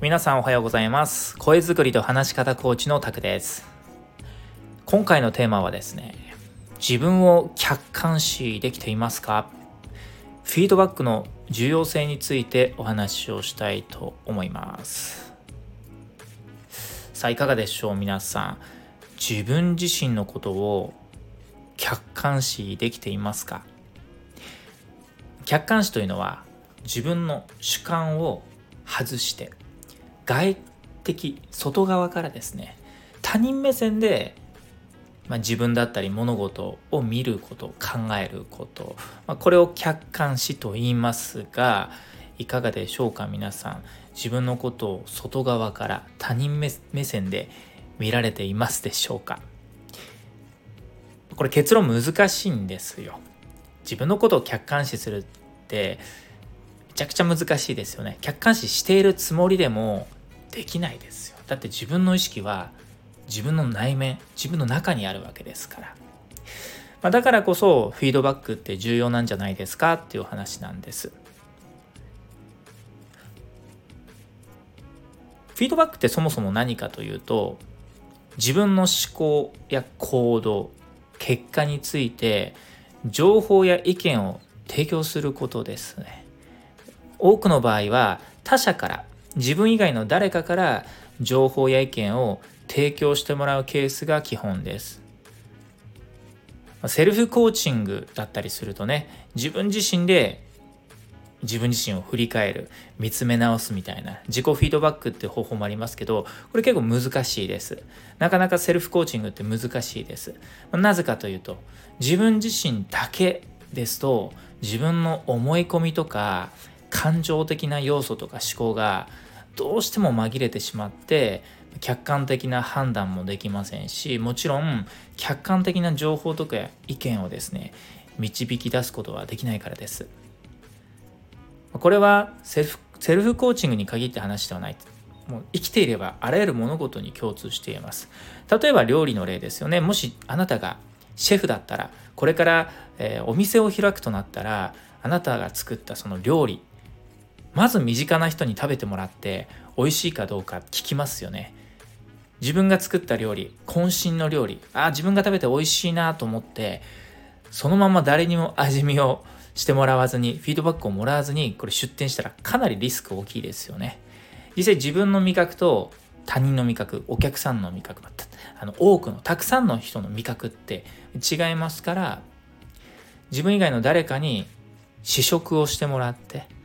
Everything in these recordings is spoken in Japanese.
皆さんおはようございます。声作りと話し方コーチのタクです。今回のテーマはですね自分を客観視できていますか？フィードバックの重要性についてお話をしたいと思います。さあいかがでしょう皆さん？自分自身のことを客観視できていますか？客観視というのは自分の主観を外して外的外側からですね他人目線で、まあ、自分だったり物事を見ること考えること、まあ、これを客観視と言いますがいかがでしょうか皆さん。自分のことを外側から他人目線で見られていますでしょうか。これ結論難しいんですよ。自分のことを客観視するってめちゃくちゃ難しいですよね。客観視しているつもりでもできないですよ。だって自分の意識は自分の内面自分の中にあるわけですから、まあ、だからこそフィードバックって重要なんじゃないですかっていう話なんです。フィードバックってそもそも何かというと自分の思考や行動結果について情報や意見を提供することですね。多くの場合は他者から自分以外の誰かから情報や意見を提供してもらうケースが基本です。セルフコーチングだったりするとね自分自身で自分自身を振り返る見つめ直すみたいな自己フィードバックっていう方法もありますけどこれ結構難しいですなかなかセルフコーチングって難しいですなぜかというと自分自身だけですと自分の思い込みとか感情的な要素とか思考がどうしても紛れてしまって客観的な判断もできませんしもちろん客観的な情報とか意見をですね導き出すことはできないからです。これはセルフセルフコーチングに限って話ではない。もう生きていればあらゆる物事に共通しています。例えば料理の例ですよね。もしあなたがシェフだったらこれから、え、お店を開くとなったらあなたが作ったその料理まず身近な人に食べてもらって美味しいかどうか聞きますよね。自分が作った料理渾身の料理あ自分が食べて美味しいなと思ってそのまま誰にも味見をしてもらわずにフィードバックをもらわずにこれ出店したらかなりリスク大きいですよね。実際自分の味覚と他人の味覚お客さんの味覚あの多くのたくさんの人の味覚って違いますから自分以外の誰かに試食をしてもらって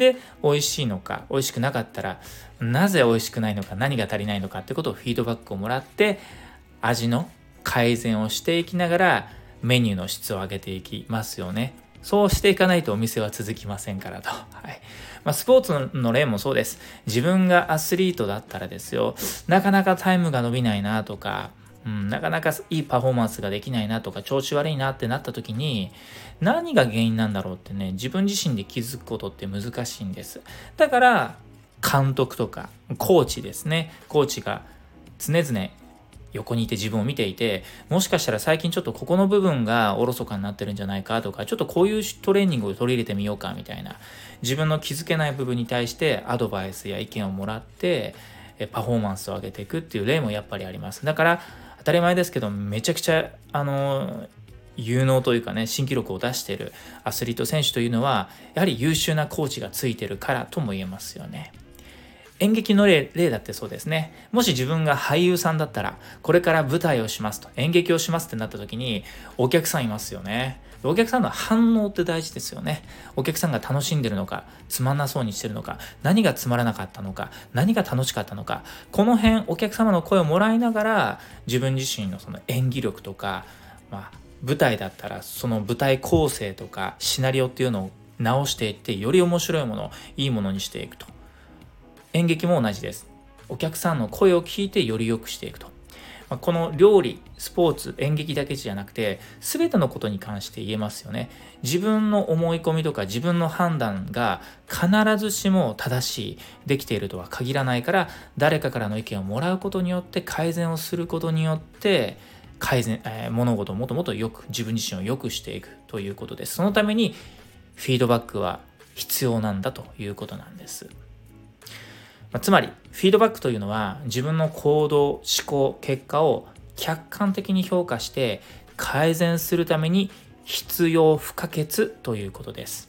で美味しいのか美味しくなかったらなぜ美味しくないのか何が足りないのかってことをフィードバックをもらって味の改善をしていきながらメニューの質を上げていきますよねそうしていかないとお店は続きませんからと。はいまあ、スポーツの例もそうです。自分がアスリートだったらですよ、なかなかタイムが伸びないなとか、うん、なかなかいいパフォーマンスができないなとか調子悪いなってなった時に何が原因なんだろうってね自分自身で気づくことって難しいんです。だから監督とかコーチですね。コーチが常々横にいて自分を見ていてもしかしたら最近ちょっとここの部分がおろそかになってるんじゃないかとかちょっとこういうトレーニングを取り入れてみようかみたいな自分の気づけない部分に対してアドバイスや意見をもらってパフォーマンスを上げていくっていう例もやっぱりあります。だから当たり前ですけどめちゃくちゃあの有能というかね新記録を出してるアスリート選手というのはやはり優秀なコーチがついてるからとも言えますよね。演劇の例だってそうですね。もし自分が俳優さんだったら、これから舞台をしますと、演劇をしますってなった時に、お客さんいますよね。お客さんの反応って大事ですよね。お客さんが楽しんでるのか、つまんなそうにしてるのか、何がつまらなかったのか、何が楽しかったのか、この辺お客様の声をもらいながら、自分自身のその演技力とか、まあ、舞台だったらその舞台構成とかシナリオっていうのを直していってより面白いものいいものにしていくと。演劇も同じです。お客さんの声を聞いてより良くしていくと。まこの料理、スポーツ、演劇だけじゃなくて、全てのことに関して言えますよね。自分の思い込みとか自分の判断が必ずしも正しい、できているとは限らないから、誰かからの意見をもらうことによって改善をすることによって、改善、えー、物事をもっともっとよく、自分自身を良くしていくということです。そのために、フィードバックは必要なんだということなんです。まあ、つまりフィードバックというのは自分の行動思考結果を客観的に評価して改善するために必要不可欠ということです。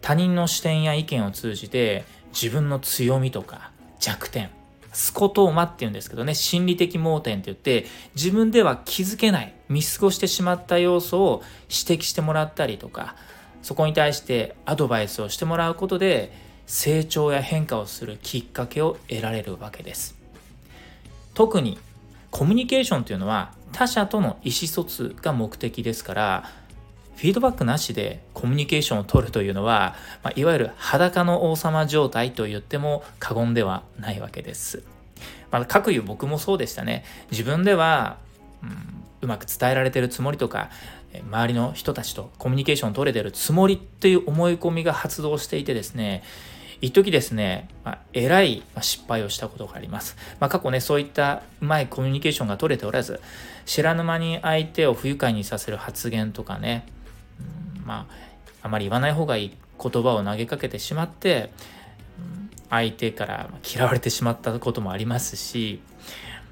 他人の視点や意見を通じて自分の強みとか弱点スコトーマっていうんですけどね心理的盲点って言って自分では気づけない見過ごしてしまった要素を指摘してもらったりとかそこに対してアドバイスをしてもらうことで成長や変化をするきっかけを得られるわけです特にコミュニケーションというのは他者との意思疎通が目的ですからフィードバックなしでコミュニケーションを取るというのは、まあ、いわゆる裸の王様状態と言っても過言ではないわけです。まあ、各言う僕もそうでしたね。自分では、うん、うまく伝えられてるつもりとか、周りの人たちとコミュニケーションを取れてるつもりっていう思い込みが発動していてですね、一時ですね、まあ、えらい失敗をしたことがあります。まあ、過去ね、そういったうまいコミュニケーションが取れておらず、知らぬ間に相手を不愉快にさせる発言とかね、うん、まあ、あまり言わない方がいい言葉を投げかけてしまって、相手から嫌われてしまったこともありますし、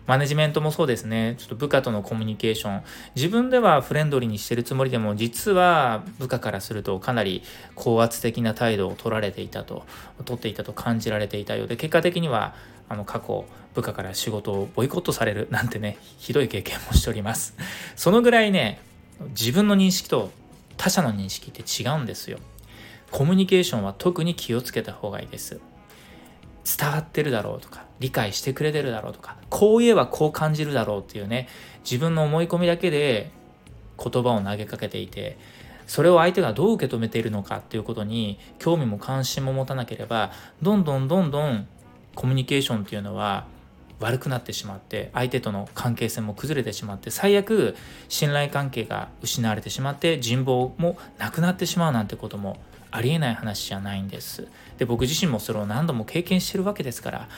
マネジメントもそうですね。ちょっと部下とのコミュニケーション。自分ではフレンドリーにしてるつもりでも、実は部下からするとかなり高圧的な態度を取られていたと、取っていたと感じられていたようで、結果的には、あの、過去、部下から仕事をボイコットされるなんてね、ひどい経験もしております。そのぐらいね、自分の認識と他者の認識って違うんですよ。コミュニケーションは特に気をつけた方がいいです。伝わってるだろうとか理解してくれてるだろうとかこう言えばこう感じるだろうっていうね自分の思い込みだけで言葉を投げかけていてそれを相手がどう受け止めているのかっていうことに興味も関心も持たなければどんどんどんどんコミュニケーションっていうのは悪くなってしまって相手との関係性も崩れてしまって最悪信頼関係が失われてしまって人望もなくなってしまうなんてこともありえない話じゃないんです。で僕自身もそれを何度も経験してるわけですから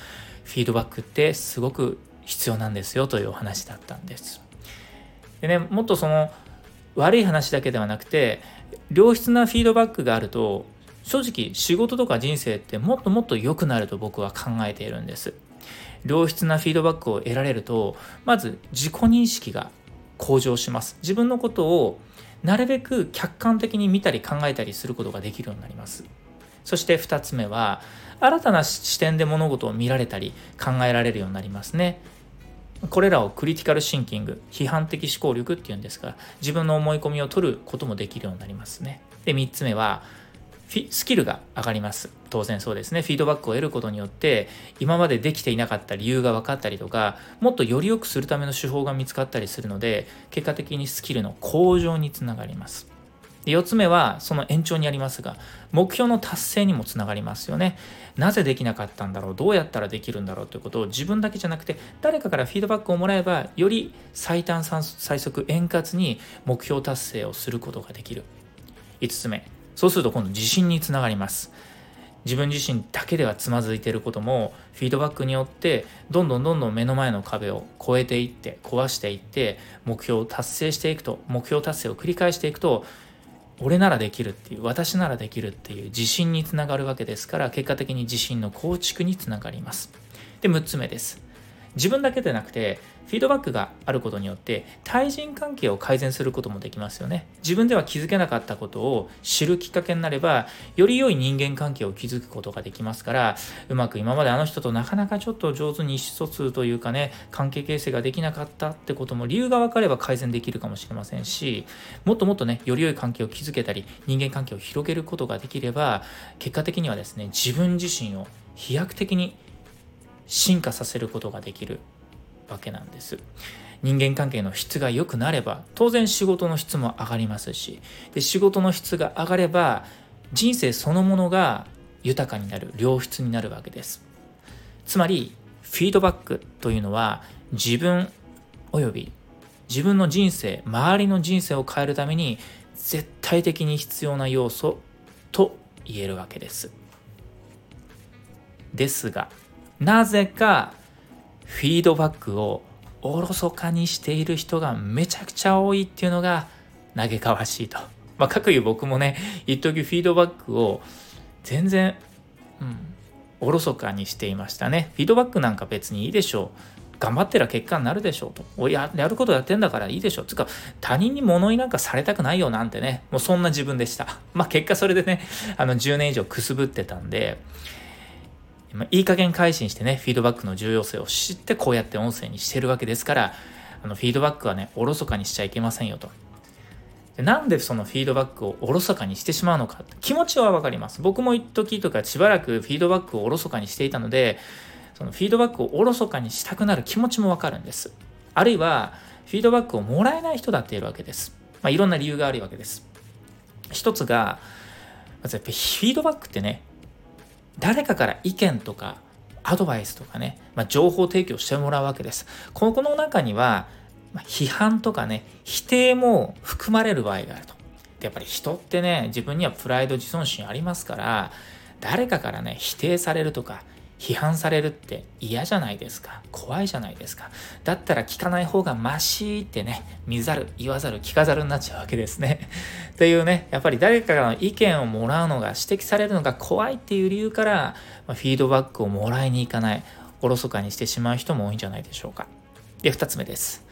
フィードバックってすごく必要なんですよというお話だったんです。でねもっとその悪い話だけではなくて良質なフィードバックがあると正直仕事とか人生ってもっともっと良くなると僕は考えているんです。良質なフィードバックを得られるとまず自己認識が向上します。自分のことをなるべく客観的に見たり考えたりすることができるようになります。そして2つ目は新たな視点で物事を見られたり考えられるようになりますね。これらをクリティカルシンキング、批判的思考力っていうんですが、自分の思い込みを取ることもできるようになりますね。で、3つ目は、スキルが上がります。当然そうですね。フィードバックを得ることによって、今までできていなかった理由が分かったりとか、もっとより良くするための手法が見つかったりするので、結果的にスキルの向上につながります。で4つ目は、その延長にありますが、目標の達成にもつながりますよね。なぜできなかったんだろう？どうやったらできるんだろう？ということを自分だけじゃなくて、誰かからフィードバックをもらえば、より最短最速円滑に目標達成をすることができる。5つ目、そうすると今度自信につながります。自分自身だけではつまずいていることもフィードバックによってどんどんどんどん目の前の壁を越えていって壊していって目標を達成していくと目標達成を繰り返していくと俺ならできるっていう私ならできるっていう自信につながるわけですから結果的に自信の構築につながりますで6つ目です自分だけでなくてフィードバックがあることによって対人関係を改善することもできますよね。自分では気づけなかったことを知るきっかけになればより良い人間関係を築くことができますからうまく今まであの人となかなかちょっと上手に意思疎通というかね関係形成ができなかったってことも理由が分かれば改善できるかもしれませんしもっともっとねより良い関係を築けたり人間関係を広げることができれば結果的にはですね自分自身を飛躍的に進化させることができる。わけなんです。人間関係の質が良くなれば当然仕事の質も上がりますしで仕事の質が上がれば人生そのものが豊かになる良質になるわけです。つまりフィードバックというのは自分および自分の人生周りの人生を変えるために絶対的に必要な要素と言えるわけです。ですがなぜかフィードバックをおろそかにしている人がめちゃくちゃ多いっていうのが嘆かわしいと。まあ、かくいう僕もね、一時フィードバックを全然、うん、おろそかにしていましたねフィードバックなんか別にいいでしょう頑張ってら結果になるでしょうと。俺ややることやってんだからいいでしょう。つか、他人に物言いなんかされたくないよなんてね、もうそんな自分でした。まあ結果それでね、あの10年以上くすぶってたんで、まあ、いい加減改心してね、フィードバックの重要性を知ってこうやって音声にしてるわけですから、あのフィードバックはね、おろそかにしちゃいけませんよと。なんでそのフィードバックをおろそかにしてしまうのか気持ちはわかります。僕も一時とかしばらくフィードバックをおろそかにしていたので、そのフィードバックをおろそかにしたくなる気持ちもわかるんです。あるいは、フィードバックをもらえない人だっているわけです。まあ、いろんな理由があるわけです。一つが、まずやっぱフィードバックってね、誰かから意見とかアドバイスとかね、まあ、情報提供してもらうわけです。ここの中には、ま、批判とかね、否定も含まれる場合があると。でやっぱり人ってね、自分にはプライド、自尊心ありますから、誰かからね、否定されるとか、批判されるって嫌じゃないですか。怖いじゃないですか。だったら聞かない方がマシってね、見ざる、言わざる、聞かざるになっちゃうわけですね。っていうね、やっぱり誰かからの意見をもらうのが指摘されるのが怖いっていう理由から、フィードバックをもらいに行かない、おろそかにしてしまう人も多いんじゃないでしょうか。で、二つ目です。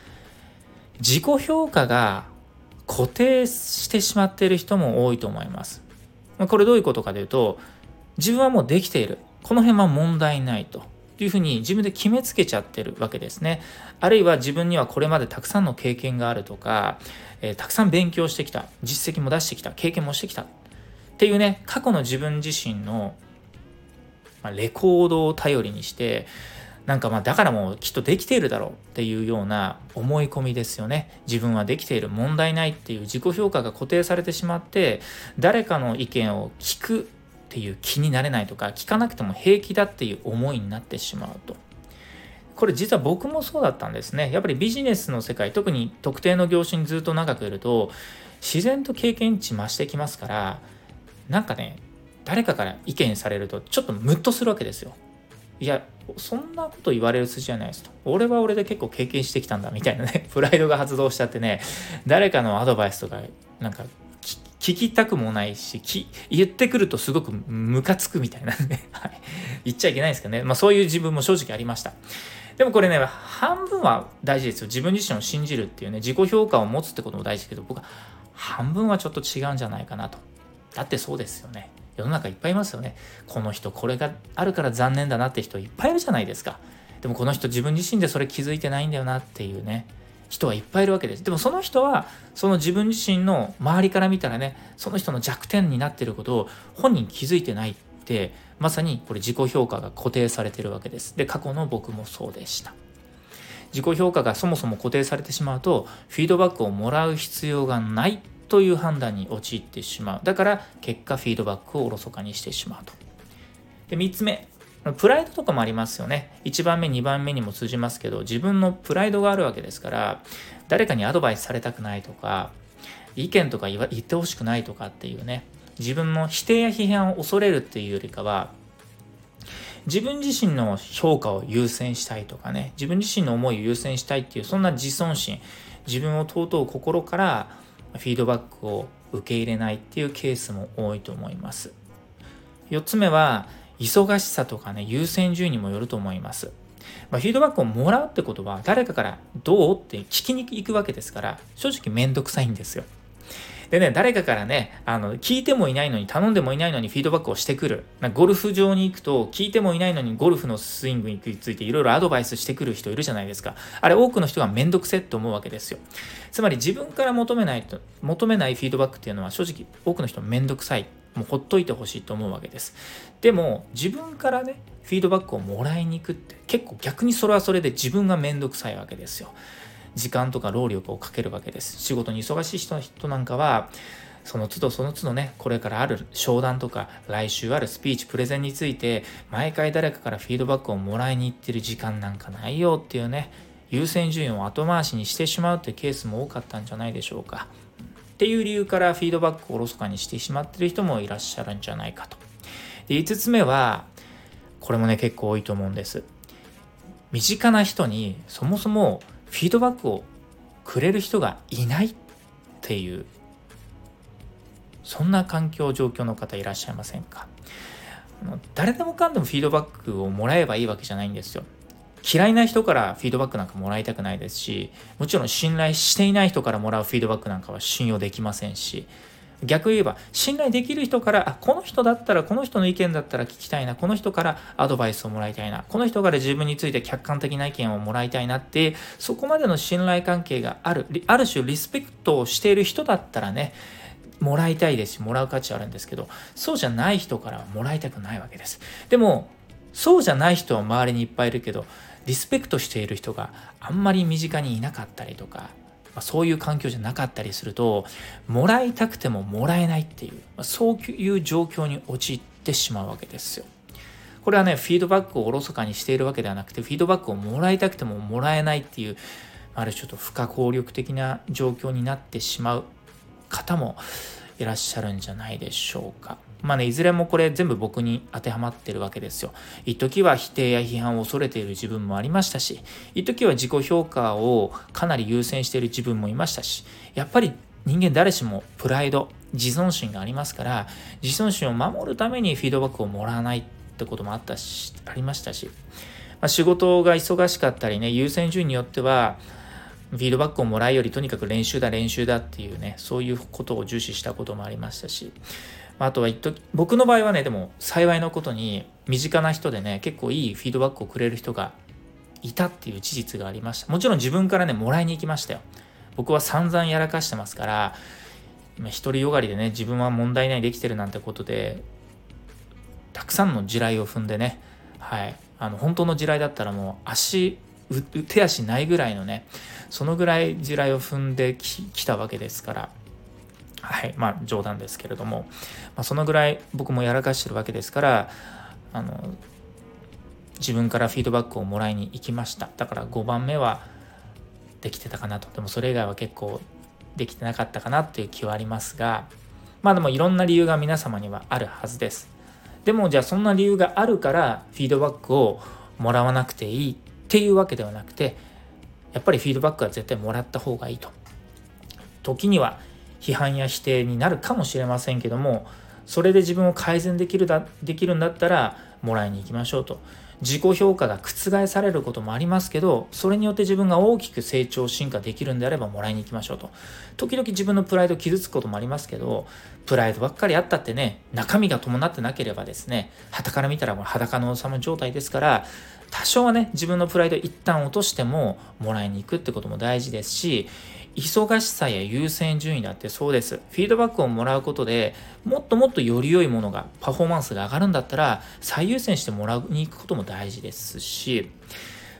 自己評価が固定してしまっている人も多いと思います。これどういうことかというと、自分はもうできている。この辺は問題ないというふうに自分で決めつけちゃってるわけですね。あるいは自分にはこれまでたくさんの経験があるとか、えー、たくさん勉強してきた、実績も出してきた、経験もしてきたっていうね、過去の自分自身の、ま、レコードを頼りにして、なんかまあだからもうきっとできているだろうっていうような思い込みですよね。自分はできている問題ないっていう自己評価が固定されてしまって誰かの意見を聞くっていう気になれないとか聞かなくても平気だっていう思いになってしまうと。これ実は僕もそうだったんですね。やっぱりビジネスの世界、特に特定の業種にずっと長くいると、自然と経験値増してきますから、なんかね、誰かから意見されると、ちょっとムッとするわけですよ。いや、そんなこと言われる筋じゃないですと。俺は俺で結構経験してきたんだみたいなね、プライドが発動しちゃってね、誰かのアドバイスとか、なんか聞きたくもないし、言ってくるとすごくムカつくみたいなね。はい。言っちゃいけないですけどね。まあそういう自分も正直ありました。でもこれね、半分は大事ですよ。自分自身を信じるっていうね、自己評価を持つってことも大事ですけど、僕は半分はちょっと違うんじゃないかなと。だってそうですよね。世の中いっぱいいますよね。この人、これがあるから残念だなって人いっぱいいるじゃないですか。でもこの人自分自身でそれ気づいてないんだよなっていうね。人はいっぱいいるわけです。でもその人はその自分自身の周りから見たらねその人の弱点になってることを本人気づいてないってまさにこれ自己評価が固定されてるわけです。で過去の僕もそうでした。自己評価がそもそも固定されてしまうとフィードバックをもらう必要がないという判断に陥ってしまう。だから結果フィードバックをおろそかにしてしまうと。で3つ目プライドとかもありますよね。1番目、2番目にも通じますけど、自分のプライドがあるわけですから、誰かにアドバイスされたくないとか、意見とか言ってほしくないとかっていうね、自分の否定や批判を恐れるっていうよりかは、自分自身の評価を優先したいとかね、自分自身の思いを優先したいっていう、そんな自尊心、自分を尊う心からフィードバックを受け入れないっていうケースも多いと思います。4つ目は、忙しさとかね、優先順位にもよると思います。まあ、フィードバックをもらうってことは、誰かからどうって聞きに行くわけですから、正直めんどくさいんですよ。でね、誰かからね、あの、聞いてもいないのに、頼んでもいないのにフィードバックをしてくる。ゴルフ場に行くと、聞いてもいないのにゴルフのスイングについていろいろアドバイスしてくる人いるじゃないですか。あれ、多くの人がめんどくせって思うわけですよ。つまり自分から求めないと、求めないフィードバックっていうのは正直多くの人めんどくさい。もうほっといてほしいと思うわけです。でも自分からね、フィードバックをもらいに行くって結構逆にそれはそれで自分がめんどくさいわけですよ。時間とか労力をかけるわけです。仕事に忙しい人人なんかは、その都度その都度ね、これからある商談とか、来週あるスピーチ、プレゼンについて、毎回誰かからフィードバックをもらいに行ってる時間なんかないよっていうね、優先順位を後回しにしてしまうってケースも多かったんじゃないでしょうか。っていう理由からフィードバックをおろそかにしてしまってる人もいらっしゃるんじゃないかと。で5つ目はこれもね結構多いと思うんです。身近な人にそもそもフィードバックをくれる人がいないっていうそんな環境状況の方いらっしゃいませんか？誰でもかんでもフィードバックをもらえばいいわけじゃないんですよ。嫌いな人からフィードバックなんかもらいたくないですし、もちろん信頼していない人からもらうフィードバックなんかは信用できませんし、逆言えば信頼できる人からあこの人だったらこの人の意見だったら聞きたいなこの人からアドバイスをもらいたいなこの人から自分について客観的な意見をもらいたいなってそこまでの信頼関係があるある種リスペクトをしている人だったらねもらいたいですしもらう価値あるんですけどそうじゃない人からはもらいたくないわけです。でもそうじゃない人は周りにいっぱいいるけどリスペクトしている人があんまり身近にいなかったりとかまあ、そういう環境じゃなかったりするともらいたくてももらえないっていう、まあ、そういう状況に陥ってしまうわけですよ。これはねフィードバックをおろそかにしているわけではなくてフィードバックをもらいたくてももらえないっていうある種ちょっと不可抗力的な状況になってしまう方もいらっしゃるんじゃないでしょうか。まあね、いずれもこれ全部僕に当てはまってるわけですよ。一時は否定や批判を恐れている自分もありましたし、一時は自己評価をかなり優先している自分もいましたし、やっぱり人間誰しもプライド、自尊心がありますから、自尊心を守るためにフィードバックをもらわないってこともあったし、ありましたし、まあ、仕事が忙しかったりね、優先順位によっては、フィードバックをもらうよりとにかく練習だ練習だっていうねそういうことを重視したこともありましたしあとは僕の場合はねでも幸いのことに身近な人でね結構いいフィードバックをくれる人がいたっていう事実がありました。もちろん自分からねもらいに行きましたよ。僕は散々やらかしてますから独りよがりでね自分は問題ないできてるなんてことでたくさんの地雷を踏んでねはい。あの本当の地雷だったらもう足手足ないぐらいのねそのぐらい地雷を踏んできたわけですから。はいまあ冗談ですけれども、まあ、そのぐらい僕もやらかしてるわけですからあの自分からフィードバックをもらいに行きました。だから5番目はできてたかなと。でもそれ以外は結構できてなかったかなっていう気はありますがまあでもいろんな理由が皆様にはあるはずです。でもじゃあそんな理由があるからフィードバックをもらわなくていいっていうわけではなくてやっぱりフィードバックは絶対もらった方がいいと。時には批判や否定になるかもしれませんけどもそれで自分を改善できるだできるんだったらもらいに行きましょうと。自己評価が覆されることもありますけどそれによって自分が大きく成長進化できるんであればもらいに行きましょうと。時々自分のプライド傷つくこともありますけどプライドばっかりあったってね中身が伴ってなければですね旗から見たらもう裸の王様状態ですから多少はね自分のプライド一旦落としてももらいに行くってことも大事ですし忙しさや優先順位だってそうです。フィードバックをもらうことでもっともっとより良いものがパフォーマンスが上がるんだったら最優先してもらいに行くことも大事ですし、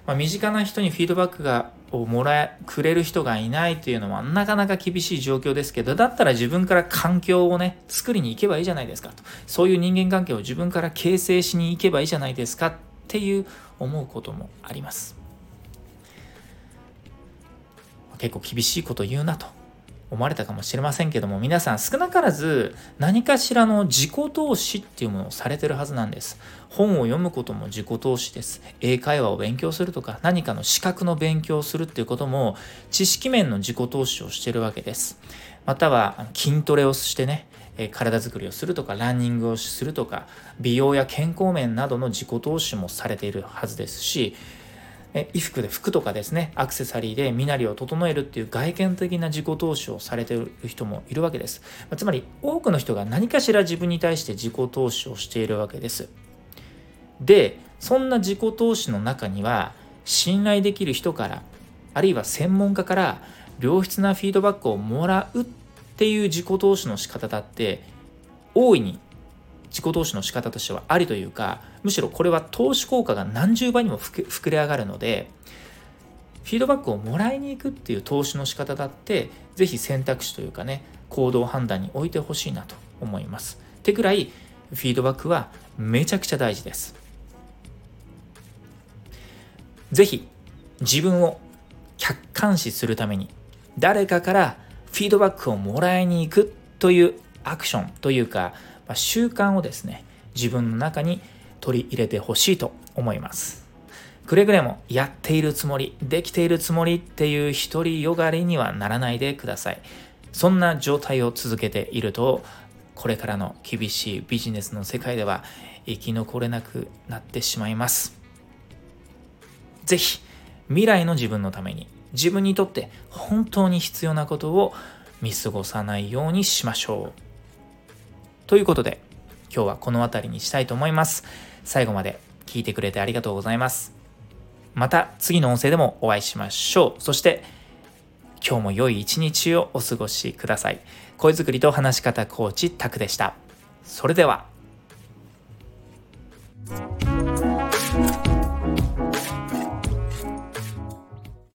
まあ、身近な人にフィードバックがをもらえくれる人がいないというのはなかなか厳しい状況ですけどだったら自分から環境をね作りに行けばいいじゃないですかと。そういう人間関係を自分から形成しに行けばいいじゃないですかっていう思うこともあります。結構厳しいこと言うなと思われたかもしれませんけども皆さん少なからず何かしらの自己投資っていうものをされてるはずなんです。本を読むことも自己投資です。英会話を勉強するとか何かの資格の勉強をするっていうことも知識面の自己投資をしてるわけです。または筋トレをしてねえ体づくりをするとかランニングをするとか美容や健康面などの自己投資もされているはずですし衣服で服とかですねアクセサリーで身なりを整えるっていう外見的な自己投資をされている人もいるわけです。まつまり多くの人が何かしら自分に対して自己投資をしているわけです。でそんな自己投資の中には信頼できる人からあるいは専門家から良質なフィードバックをもらうっっていう自己投資の仕方だって大いに自己投資の仕方としてはありというかむしろこれは投資効果が何十倍にも膨れ上がるのでフィードバックをもらいに行くっていう投資の仕方だって是非選択肢というかね行動判断に置いてほしいなと思います。ってくらいフィードバックはめちゃくちゃ大事です。是非自分を客観視するために誰かからフィードバックをもらいに行くというアクションというかま習慣をですね自分の中に取り入れてほしいと思います。くれぐれもやっているつもりできているつもりっていう独りよがりにはならないでください。そんな状態を続けているとこれからの厳しいビジネスの世界では生き残れなくなってしまいます。是非未来の自分のために自分にとって本当に必要なことを見過ごさないようにしましょう。ということで、今日はこの辺りにしたいと思います。最後まで聞いてくれてありがとうございます。また次の音声でもお会いしましょう。そして、今日も良い一日をお過ごしください。声作りと話し方コーチタクでした。それでは。